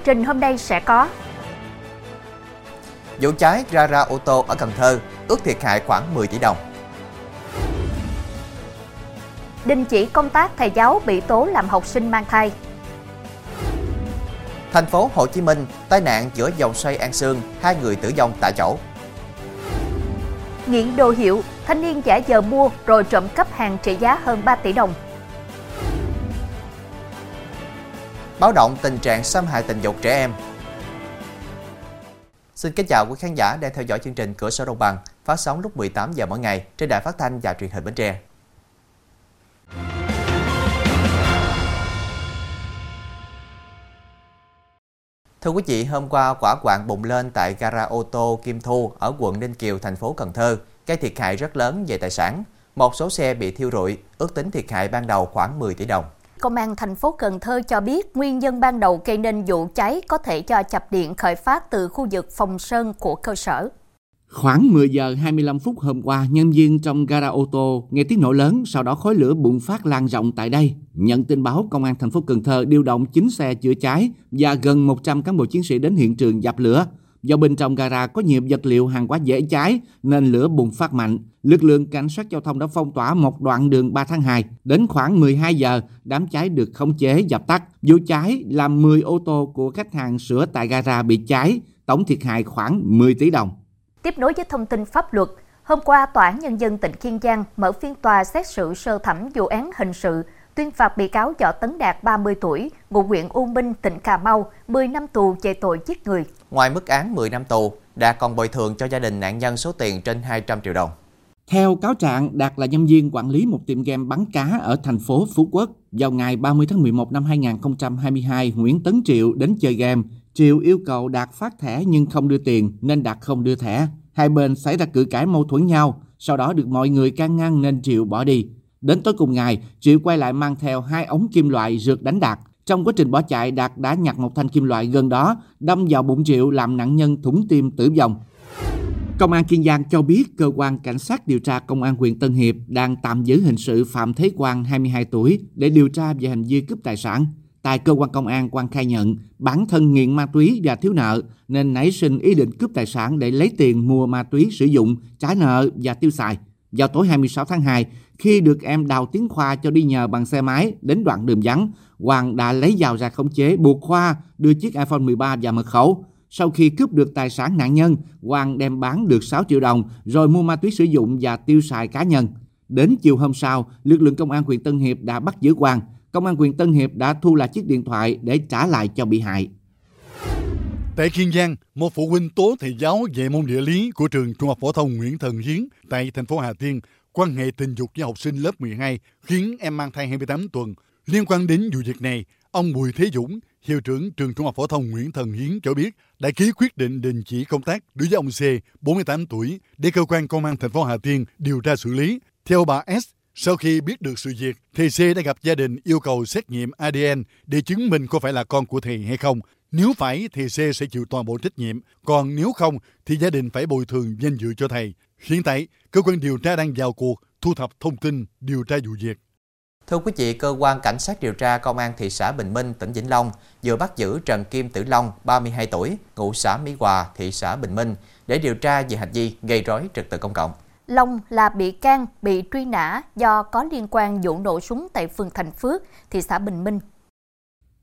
Chương trình hôm nay sẽ có Vụ cháy gara ô tô ở Cần Thơ ước thiệt hại khoảng 10 tỷ đồng. Đình chỉ công tác thầy giáo bị tố làm học sinh mang thai. Thành phố Hồ Chí Minh, tai nạn giữa dòng xoay An Sương, hai người tử vong tại chỗ. Nghiện đồ hiệu, thanh niên giả giờ mua rồi trộm cắp hàng trị giá hơn 3 tỷ đồng. Báo động tình trạng xâm hại tình dục trẻ em. Xin kính chào quý khán giả đang theo dõi chương trình Cửa sổ Đồng bằng phát sóng lúc 18 giờ mỗi ngày trên đài phát thanh và truyền hình Bến Tre. Thưa quý vị, hôm qua quả quạng bùng lên tại gara ô tô Kim Thu ở quận Ninh Kiều, thành phố Cần Thơ, gây thiệt hại rất lớn về tài sản. Một số xe bị thiêu rụi, ước tính thiệt hại ban đầu khoảng 10 tỷ đồng. Công an thành phố Cần Thơ cho biết nguyên nhân ban đầu gây nên vụ cháy có thể do chập điện khởi phát từ khu vực phòng sơn của cơ sở. Khoảng 10 giờ 25 phút hôm qua, nhân viên trong gara ô tô nghe tiếng nổ lớn, sau đó khói lửa bùng phát lan rộng tại đây. Nhận tin báo, Công an thành phố Cần Thơ điều động 9 xe chữa cháy và gần 100 cán bộ chiến sĩ đến hiện trường dập lửa. Do bên trong gara có nhiều vật liệu hàng hóa dễ cháy nên lửa bùng phát mạnh. Lực lượng cảnh sát giao thông đã phong tỏa một đoạn đường 3 tháng 2. Đến khoảng 12 giờ, đám cháy được khống chế dập tắt. Vụ cháy làm 10 ô tô của khách hàng sửa tại gara bị cháy, tổng thiệt hại khoảng 10 tỷ đồng. Tiếp nối với thông tin pháp luật, hôm qua Tòa án Nhân dân tỉnh Kiên Giang mở phiên tòa xét xử sơ thẩm vụ án hình sự tuyên phạt bị cáo Võ Tấn Đạt 30 tuổi, ngụ huyện U Minh, tỉnh Cà Mau, 10 năm tù về tội giết người. Ngoài mức án 10 năm tù, Đạt còn bồi thường cho gia đình nạn nhân số tiền trên 200 triệu đồng. Theo cáo trạng, Đạt là nhân viên quản lý một tiệm game bắn cá ở thành phố Phú Quốc. Vào ngày 30 tháng 11 năm 2022, Nguyễn Tấn Triệu đến chơi game. Triệu yêu cầu Đạt phát thẻ nhưng không đưa tiền nên Đạt không đưa thẻ. Hai bên xảy ra cự cãi mâu thuẫn nhau, sau đó được mọi người can ngăn nên Triệu bỏ đi. Đến tối cùng ngày, Triệu quay lại mang theo hai ống kim loại rượt đánh Đạt. Trong quá trình bỏ chạy, Đạt đã nhặt một thanh kim loại gần đó, đâm vào bụng Triệu làm nạn nhân thủng tim tử vong. Công an Kiên Giang cho biết cơ quan cảnh sát điều tra công an huyện Tân Hiệp đang tạm giữ hình sự Phạm Thế Quang 22 tuổi để điều tra về hành vi cướp tài sản. Tại cơ quan công an, Quang khai nhận bản thân nghiện ma túy và thiếu nợ nên nảy sinh ý định cướp tài sản để lấy tiền mua ma túy sử dụng, trả nợ và tiêu xài. Vào tối 26 tháng 2, khi được em Đào Tiến Khoa cho đi nhờ bằng xe máy đến đoạn đường vắng, Hoàng đã lấy dao ra khống chế buộc Khoa đưa chiếc iPhone 13 và mật khẩu. Sau khi cướp được tài sản nạn nhân, Hoàng đem bán được 6 triệu đồng rồi mua ma túy sử dụng và tiêu xài cá nhân. Đến chiều hôm sau, lực lượng công an huyện Tân Hiệp đã bắt giữ Hoàng. Công an huyện Tân Hiệp đã thu lại chiếc điện thoại để trả lại cho bị hại. Tại Kiên Giang, một phụ huynh tố thầy giáo dạy môn địa lý của trường Trung học phổ thông Nguyễn Thần Hiến tại thành phố Hà Tiên quan hệ tình dục với học sinh lớp 12 khiến em mang thai 28 tuần. Liên quan đến vụ việc này, ông Bùi Thế Dũng, hiệu trưởng trường Trung học phổ thông Nguyễn Thần Hiến cho biết đã ký quyết định đình chỉ công tác đối với ông C, 48 tuổi, để cơ quan công an thành phố Hà Tiên điều tra xử lý. Theo bà S, sau khi biết được sự việc, thầy C đã gặp gia đình yêu cầu xét nghiệm ADN để chứng minh có phải là con của thầy hay không. Nếu phải thì C sẽ chịu toàn bộ trách nhiệm, còn nếu không thì gia đình phải bồi thường danh dự cho thầy. Hiện tại, cơ quan điều tra đang vào cuộc thu thập thông tin điều tra vụ việc. Thưa quý vị, cơ quan cảnh sát điều tra công an thị xã Bình Minh, tỉnh Vĩnh Long vừa bắt giữ Trần Kim Tử Long, 32 tuổi, ngụ xã Mỹ Hòa, thị xã Bình Minh để điều tra về hành vi gây rối trật tự công cộng. Long là bị can bị truy nã do có liên quan vụ nổ súng tại phường Thành Phước, thị xã Bình Minh.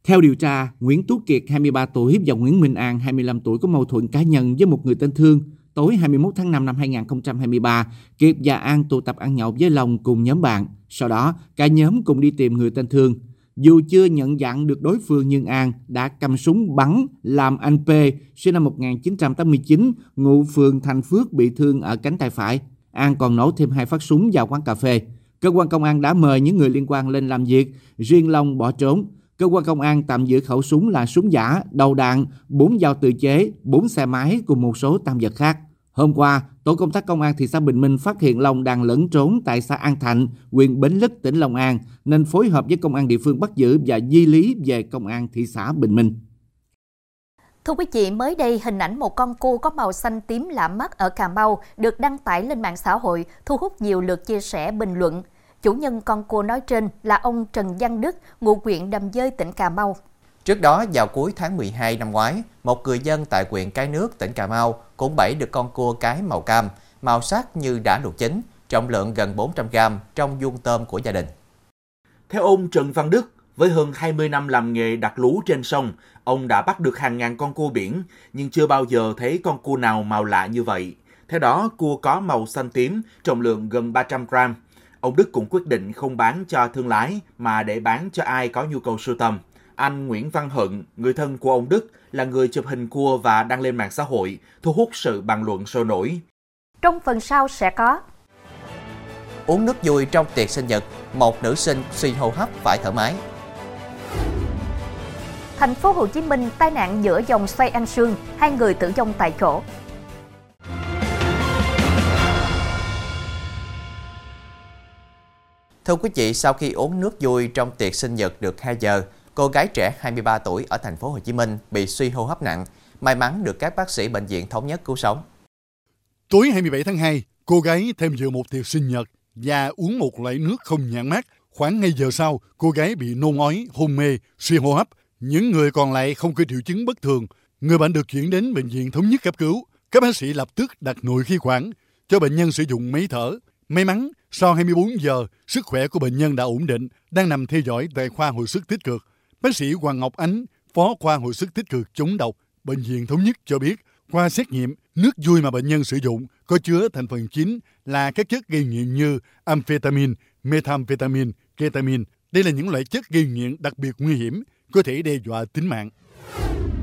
Theo điều tra, Nguyễn Tú Kiệt 23 tuổi và Nguyễn Minh An 25 tuổi có mâu thuẫn cá nhân với một người tên Thương. Tối 21 tháng 5 năm 2023, Kiệt và An tụ tập ăn nhậu với Long cùng nhóm bạn. Sau đó, cả nhóm cùng đi tìm người tên Thương. Dù chưa nhận dạng được đối phương nhưng An đã cầm súng bắn làm anh P, sinh năm 1989, ngụ phường Thành Phước bị thương ở cánh tay phải. An còn nổ thêm hai phát súng vào quán cà phê. Cơ quan công an đã mời những người liên quan lên làm việc, riêng Long bỏ trốn. Cơ quan công an tạm giữ khẩu súng là súng giả, đầu đạn, 4 dao tự chế, 4 xe máy cùng một số tam vật khác. Hôm qua, tổ công tác công an thị xã Bình Minh phát hiện Long đang lẫn trốn tại xã An Thạnh, huyện Bến Lức, tỉnh Long An, nên phối hợp với công an địa phương bắt giữ và di lý về công an thị xã Bình Minh. Thưa quý vị, mới đây hình ảnh một con cua có màu xanh tím lạ mắt ở Cà Mau được đăng tải lên mạng xã hội, thu hút nhiều lượt chia sẻ bình luận. Chủ nhân con cua nói trên là ông Trần Văn Đức, ngụ huyện Đầm Dơi, tỉnh Cà Mau. Trước đó, vào cuối tháng 12 năm ngoái, một người dân tại huyện Cái Nước, tỉnh Cà Mau cũng bẫy được con cua cái màu cam, màu sắc như đã luộc chín, trọng lượng gần 400 gram trong vuông tôm của gia đình. Theo ông Trần Văn Đức, với hơn 20 năm làm nghề đặt lú trên sông, ông đã bắt được hàng ngàn con cua biển, nhưng chưa bao giờ thấy con cua nào màu lạ như vậy. Theo đó, cua có màu xanh tím, trọng lượng gần 300 gram. Ông Đức cũng quyết định không bán cho thương lái mà để bán cho ai có nhu cầu sưu tầm. Anh Nguyễn Văn Hận, người thân của ông Đức, là người chụp hình cua và đăng lên mạng xã hội, thu hút sự bàn luận sôi nổi. Trong phần sau sẽ có Uống nước vui trong tiệc sinh nhật, một nữ sinh suy hô hấp phải thở máy. Thành phố Hồ Chí Minh tai nạn giữa dòng xoay An Sương, hai người tử vong tại chỗ. Thưa quý vị, sau khi uống nước vui trong tiệc sinh nhật được 2 giờ, cô gái trẻ 23 tuổi ở thành phố Hồ Chí Minh bị suy hô hấp nặng, may mắn được các bác sĩ bệnh viện thống nhất cứu sống. Tối 27 tháng 2, cô gái thêm dự một tiệc sinh nhật và uống một loại nước không nhãn mát. Khoảng ngay giờ sau, cô gái bị nôn ói, hôn mê, suy hô hấp. Những người còn lại không có triệu chứng bất thường. Người bệnh được chuyển đến bệnh viện thống nhất cấp cứu. Các bác sĩ lập tức đặt nội khí quản cho bệnh nhân sử dụng máy thở. May mắn, sau 24 giờ, sức khỏe của bệnh nhân đã ổn định, đang nằm theo dõi tại khoa hồi sức tích cực. Bác sĩ Hoàng Ngọc Ánh, phó khoa hồi sức tích cực chống độc, bệnh viện thống nhất cho biết, qua xét nghiệm, nước vui mà bệnh nhân sử dụng có chứa thành phần chính là các chất gây nghiện như amphetamine, methamphetamine, ketamine. Đây là những loại chất gây nghiện đặc biệt nguy hiểm, có thể đe dọa tính mạng.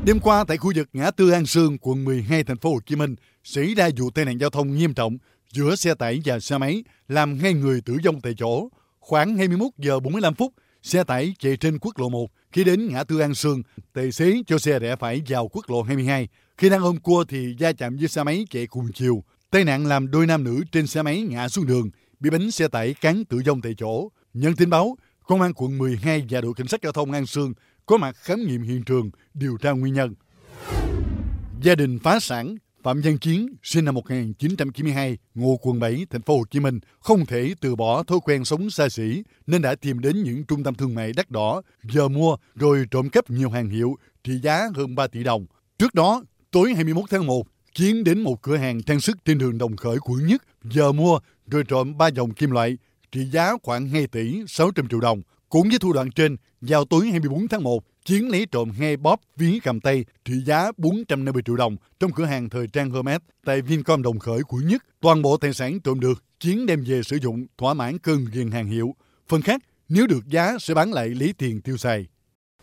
Đêm qua tại khu vực ngã tư An Sương, quận 12 thành phố Hồ Chí Minh, xảy ra vụ tai nạn giao thông nghiêm trọng giữa xe tải và xe máy, làm hai người tử vong tại chỗ. Khoảng 21 giờ 45 phút, xe tải chạy trên quốc lộ 1 khi đến ngã tư An Sương, tài xế cho xe rẽ phải vào quốc lộ 22. Khi đang ôm cua thì va chạm với xe máy chạy cùng chiều. Tai nạn làm đôi nam nữ trên xe máy ngã xuống đường, bị bánh xe tải cán tử vong tại chỗ. Nhận tin báo, Công an quận 12 và đội cảnh sát giao thông An Sương có mặt khám nghiệm hiện trường, điều tra nguyên nhân. Gia đình phá sản, Phạm Văn Chiến, sinh năm 1992, ngụ quận 7, thành phố Hồ Chí Minh, không thể từ bỏ thói quen sống xa xỉ nên đã tìm đến những trung tâm thương mại đắt đỏ, giờ mua rồi trộm cắp nhiều hàng hiệu trị giá hơn 3 tỷ đồng. Trước đó, tối 21 tháng 1, Chiến đến một cửa hàng trang sức trên đường Đồng Khởi quận nhất, giờ mua rồi trộm ba dòng kim loại trị giá khoảng 2 tỷ 600 triệu đồng. Cũng với thủ đoạn trên, vào tối 24 tháng 1, Chiến lấy trộm hai bóp ví cầm tay trị giá 450 triệu đồng trong cửa hàng thời trang Hermes tại Vincom Đồng Khởi của nhất. Toàn bộ tài sản trộm được, Chiến đem về sử dụng thỏa mãn cơn ghiền hàng hiệu. Phần khác, nếu được giá sẽ bán lại lấy tiền tiêu xài.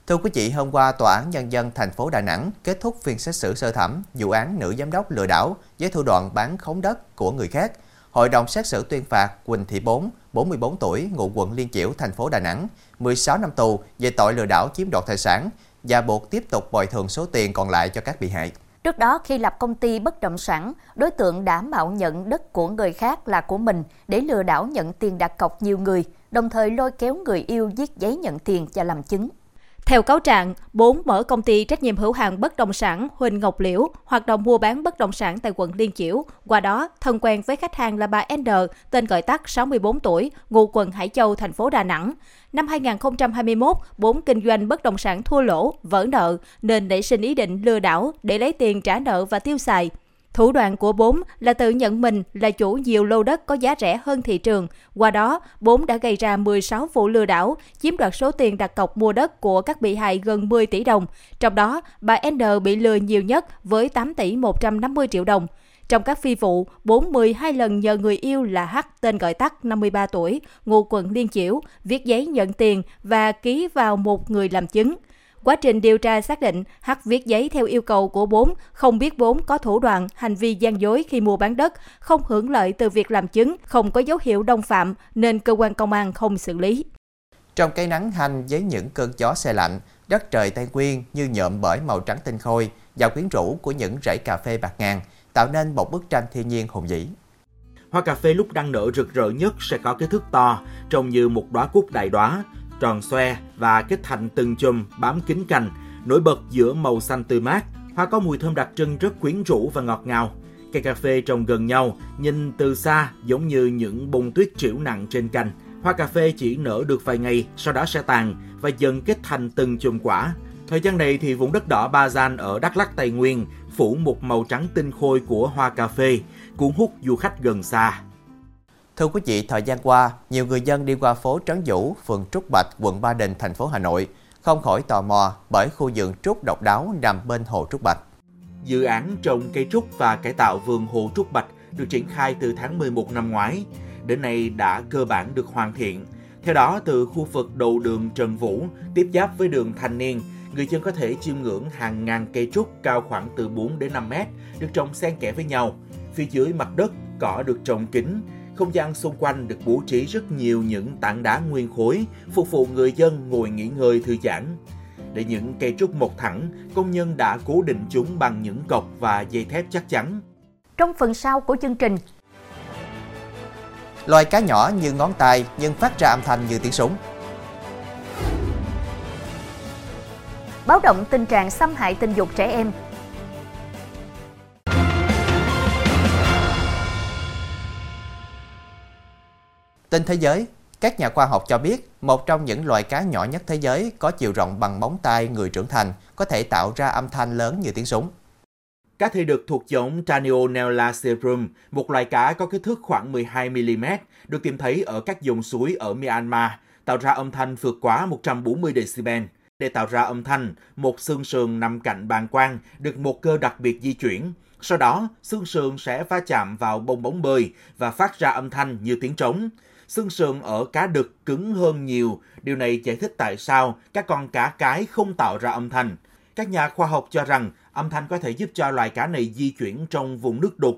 Thưa quý vị, hôm qua Tòa án Nhân dân thành phố Đà Nẵng kết thúc phiên xét xử sơ thẩm vụ án nữ giám đốc lừa đảo với thủ đoạn bán khống đất của người khác. Hội đồng xét xử tuyên phạt Quỳnh Thị Bốn, 44 tuổi, ngụ quận Liên Chiểu, thành phố Đà Nẵng, 16 năm tù về tội lừa đảo chiếm đoạt tài sản và buộc tiếp tục bồi thường số tiền còn lại cho các bị hại. Trước đó, khi lập công ty bất động sản, đối tượng đã mạo nhận đất của người khác là của mình để lừa đảo nhận tiền đặt cọc nhiều người, đồng thời lôi kéo người yêu viết giấy nhận tiền và làm chứng. Theo cáo trạng, bốn mở công ty trách nhiệm hữu hạn bất động sản Huỳnh Ngọc Liễu, hoạt động mua bán bất động sản tại quận Liên Chiểu. Qua đó, thân quen với khách hàng là bà N, tên gọi tắt 64 tuổi, ngụ quận Hải Châu, thành phố Đà Nẵng. Năm 2021, bốn kinh doanh bất động sản thua lỗ, vỡ nợ, nên nảy sinh ý định lừa đảo để lấy tiền trả nợ và tiêu xài. Thủ đoạn của bốn là tự nhận mình là chủ nhiều lô đất có giá rẻ hơn thị trường. Qua đó, bốn đã gây ra 16 vụ lừa đảo, chiếm đoạt số tiền đặt cọc mua đất của các bị hại gần 10 tỷ đồng. Trong đó, bà N bị lừa nhiều nhất với 8 tỷ 150 triệu đồng. Trong các phi vụ, 42 lần nhờ người yêu là H tên gọi tắt 53 tuổi, ngụ quận Liên Chiểu, viết giấy nhận tiền và ký vào một người làm chứng. Quá trình điều tra xác định Hắc viết giấy theo yêu cầu của bốn, không biết bốn có thủ đoạn, hành vi gian dối khi mua bán đất, không hưởng lợi từ việc làm chứng, không có dấu hiệu đồng phạm nên cơ quan công an không xử lý. Trong cây nắng hanh với những cơn gió xe lạnh, đất trời Tây Nguyên như nhộm bởi màu trắng tinh khôi và quyến rũ của những rẫy cà phê bạc ngàn, tạo nên một bức tranh thiên nhiên hùng vĩ. Hoa cà phê lúc đang nở rực rỡ nhất sẽ có cái thước to, trông như một đóa cúc đại đóa, tròn xoe và kết thành từng chùm bám kín cành, nổi bật giữa màu xanh tươi mát. Hoa có mùi thơm đặc trưng rất quyến rũ và ngọt ngào. Cây cà phê trồng gần nhau, nhìn từ xa giống như những bông tuyết triểu nặng trên cành. Hoa cà phê chỉ nở được vài ngày, sau đó sẽ tàn và dần kết thành từng chùm quả. Thời gian này thì vùng đất đỏ Bazan ở Đắk Lắk Tây Nguyên phủ một màu trắng tinh khôi của hoa cà phê, cuốn hút du khách gần xa. Thưa quý vị, thời gian qua, nhiều người dân đi qua phố Trấn Vũ, phường Trúc Bạch, quận Ba Đình, thành phố Hà Nội không khỏi tò mò bởi khu vườn trúc độc đáo nằm bên hồ Trúc Bạch. Dự án trồng cây trúc và cải tạo vườn hồ Trúc Bạch được triển khai từ tháng 11 năm ngoái, đến nay đã cơ bản được hoàn thiện. Theo đó, từ khu vực đầu đường Trần Vũ tiếp giáp với đường Thanh Niên, người dân có thể chiêm ngưỡng hàng ngàn cây trúc cao khoảng từ 4 đến 5 mét được trồng xen kẽ với nhau. Phía dưới mặt đất, cỏ được trồng kín, không gian xung quanh được bố trí rất nhiều những tảng đá nguyên khối, phục vụ người dân ngồi nghỉ ngơi thư giãn. Để những cây trúc mọc thẳng, công nhân đã cố định chúng bằng những cọc và dây thép chắc chắn. Trong phần sau của chương trình, Loài cá nhỏ như ngón tay nhưng phát ra âm thanh như tiếng súng. báo động tình trạng xâm hại tình dục trẻ em. Tin thế giới, các nhà khoa học cho biết một trong những loài cá nhỏ nhất thế giới có chiều rộng bằng móng tay người trưởng thành có thể tạo ra âm thanh lớn như tiếng súng. Cá thể đực thuộc giống Tanio serum, một loài cá có kích thước khoảng 12mm, được tìm thấy ở các dòng suối ở Myanmar, tạo ra âm thanh vượt quá 140 decibel. Để tạo ra âm thanh, một xương sườn nằm cạnh bàn quang được một cơ đặc biệt di chuyển. Sau đó, xương sườn sẽ va chạm vào bông bóng bơi và phát ra âm thanh như tiếng trống. Xương sườn ở cá đực cứng hơn nhiều. Điều này giải thích tại sao các con cá cái không tạo ra âm thanh. Các nhà khoa học cho rằng âm thanh có thể giúp cho loài cá này di chuyển trong vùng nước đục.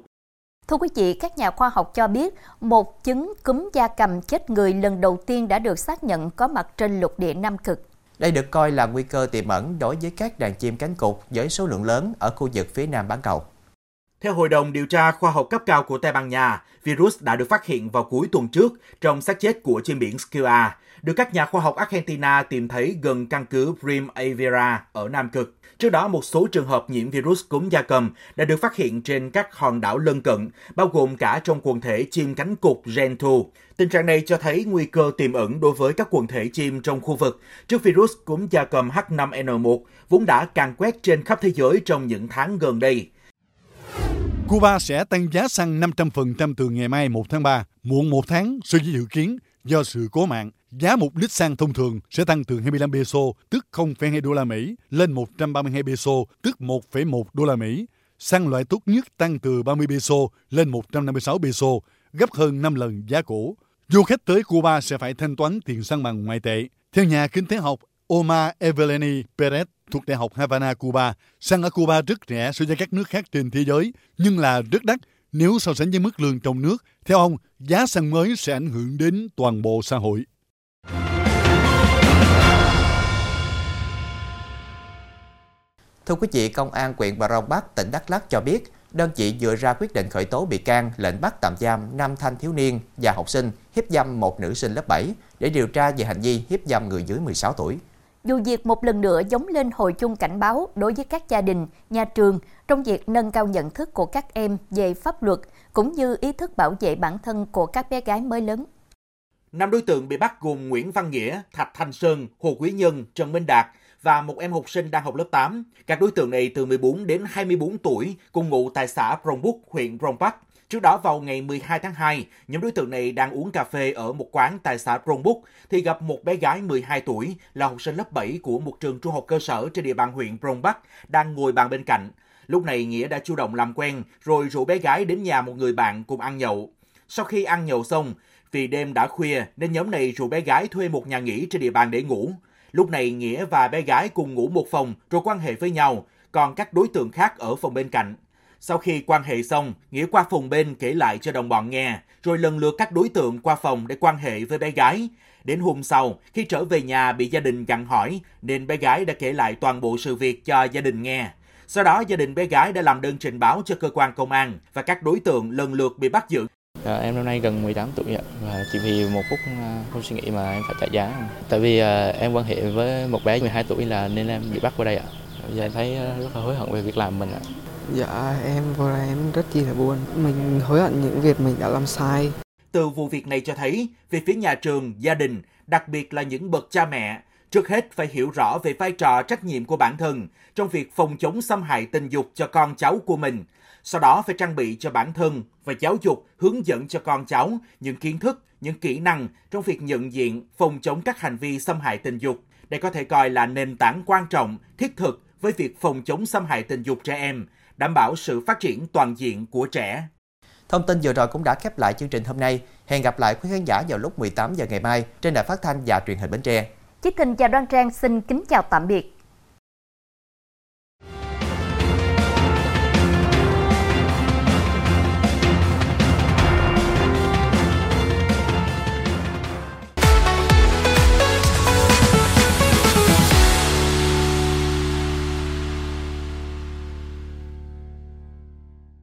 Thưa quý vị, các nhà khoa học cho biết một chứng cúm da cầm chết người lần đầu tiên đã được xác nhận có mặt trên lục địa Nam Cực. Đây được coi là nguy cơ tiềm ẩn đối với các đàn chim cánh cụt với số lượng lớn ở khu vực phía nam bán cầu. Theo Hội đồng điều tra khoa học cấp cao của Tây Ban Nha, virus đã được phát hiện vào cuối tuần trước trong xác chết của chim biển Skua, được các nhà khoa học Argentina tìm thấy gần căn cứ Primavera ở Nam Cực. Trước đó, một số trường hợp nhiễm virus cúm da cầm đã được phát hiện trên các hòn đảo lân cận, bao gồm cả trong quần thể chim cánh cụt Gentoo. Tình trạng này cho thấy nguy cơ tiềm ẩn đối với các quần thể chim trong khu vực trước virus cúm da cầm H5N1 vốn đã càng quét trên khắp thế giới trong những tháng gần đây. Cuba sẽ tăng giá xăng 500% từ ngày mai 1 tháng 3, muộn một tháng so với dự kiến do sự cố mạng. Giá một lít xăng thông thường sẽ tăng từ 25 peso, tức 0,2 đô la Mỹ, lên 132 peso, tức 1,1 đô la Mỹ. Xăng loại tốt nhất tăng từ 30 peso lên 156 peso, gấp hơn 5 lần giá cũ. Du khách tới Cuba sẽ phải thanh toán tiền xăng bằng ngoại tệ. Theo nhà kinh tế học Omar Eveleni Perez thuộc Đại học Havana, Cuba, xăng ở Cuba rất rẻ so với các nước khác trên thế giới, nhưng là rất đắt nếu so sánh với mức lương trong nước. Theo ông, giá xăng mới sẽ ảnh hưởng đến toàn bộ xã hội. Thưa quý vị, Công an huyện Bà Rông Bắc, tỉnh Đắk Lắk cho biết, đơn vị vừa ra quyết định khởi tố bị can, lệnh bắt tạm giam 5 thanh thiếu niên và học sinh hiếp dâm một nữ sinh lớp 7 để điều tra về hành vi hiếp dâm người dưới 16 tuổi. Dù việc một lần nữa giống lên hồi chung cảnh báo đối với các gia đình, nhà trường trong việc nâng cao nhận thức của các em về pháp luật cũng như ý thức bảo vệ bản thân của các bé gái mới lớn. Năm đối tượng bị bắt gồm Nguyễn Văn Nghĩa, Thạch Thanh Sơn, Hồ Quý Nhân, Trần Minh Đạt và một em học sinh đang học lớp 8. Các đối tượng này từ 14 đến 24 tuổi, cùng ngụ tại xã Rồng Búc, huyện Rồng Bắc. Trước đó vào ngày 12 tháng 2, nhóm đối tượng này đang uống cà phê ở một quán tại xã Prongbuk thì gặp một bé gái 12 tuổi là học sinh lớp 7 của một trường trung học cơ sở trên địa bàn huyện Prongbuk đang ngồi bàn bên cạnh. Lúc này Nghĩa đã chủ động làm quen rồi rủ bé gái đến nhà một người bạn cùng ăn nhậu. Sau khi ăn nhậu xong, vì đêm đã khuya nên nhóm này rủ bé gái thuê một nhà nghỉ trên địa bàn để ngủ. Lúc này Nghĩa và bé gái cùng ngủ một phòng rồi quan hệ với nhau, còn các đối tượng khác ở phòng bên cạnh. Sau khi quan hệ xong, Nghĩa qua phòng bên kể lại cho đồng bọn nghe, rồi lần lượt các đối tượng qua phòng để quan hệ với bé gái. Đến hôm sau, khi trở về nhà bị gia đình gặn hỏi, nên bé gái đã kể lại toàn bộ sự việc cho gia đình nghe. Sau đó, gia đình bé gái đã làm đơn trình báo cho cơ quan công an và các đối tượng lần lượt bị bắt giữ. À, em năm nay gần 18 tuổi ạ và chỉ vì một phút ờ, không suy nghĩ mà em phải trả giá. Tại vì à, em quan hệ với một bé 12 tuổi là nên em bị bắt qua đây ạ. Giờ em thấy ờ, rất là hối hận về việc làm mình ạ. Dạ em vô đây em rất chi là buồn. Mình hối hận những việc mình đã làm sai. Từ vụ việc này cho thấy, về phía nhà trường, gia đình, đặc biệt là những bậc cha mẹ, Trước hết phải hiểu rõ về vai trò trách nhiệm của bản thân trong việc phòng chống xâm hại tình dục cho con cháu của mình. Sau đó phải trang bị cho bản thân và giáo dục hướng dẫn cho con cháu những kiến thức, những kỹ năng trong việc nhận diện, phòng chống các hành vi xâm hại tình dục. Đây có thể coi là nền tảng quan trọng, thiết thực với việc phòng chống xâm hại tình dục trẻ em, đảm bảo sự phát triển toàn diện của trẻ. Thông tin vừa rồi cũng đã khép lại chương trình hôm nay. Hẹn gặp lại quý khán giả vào lúc 18 giờ ngày mai trên đài phát thanh và truyền hình Bến Tre. Chí Thịnh và Đoan Trang xin kính chào tạm biệt.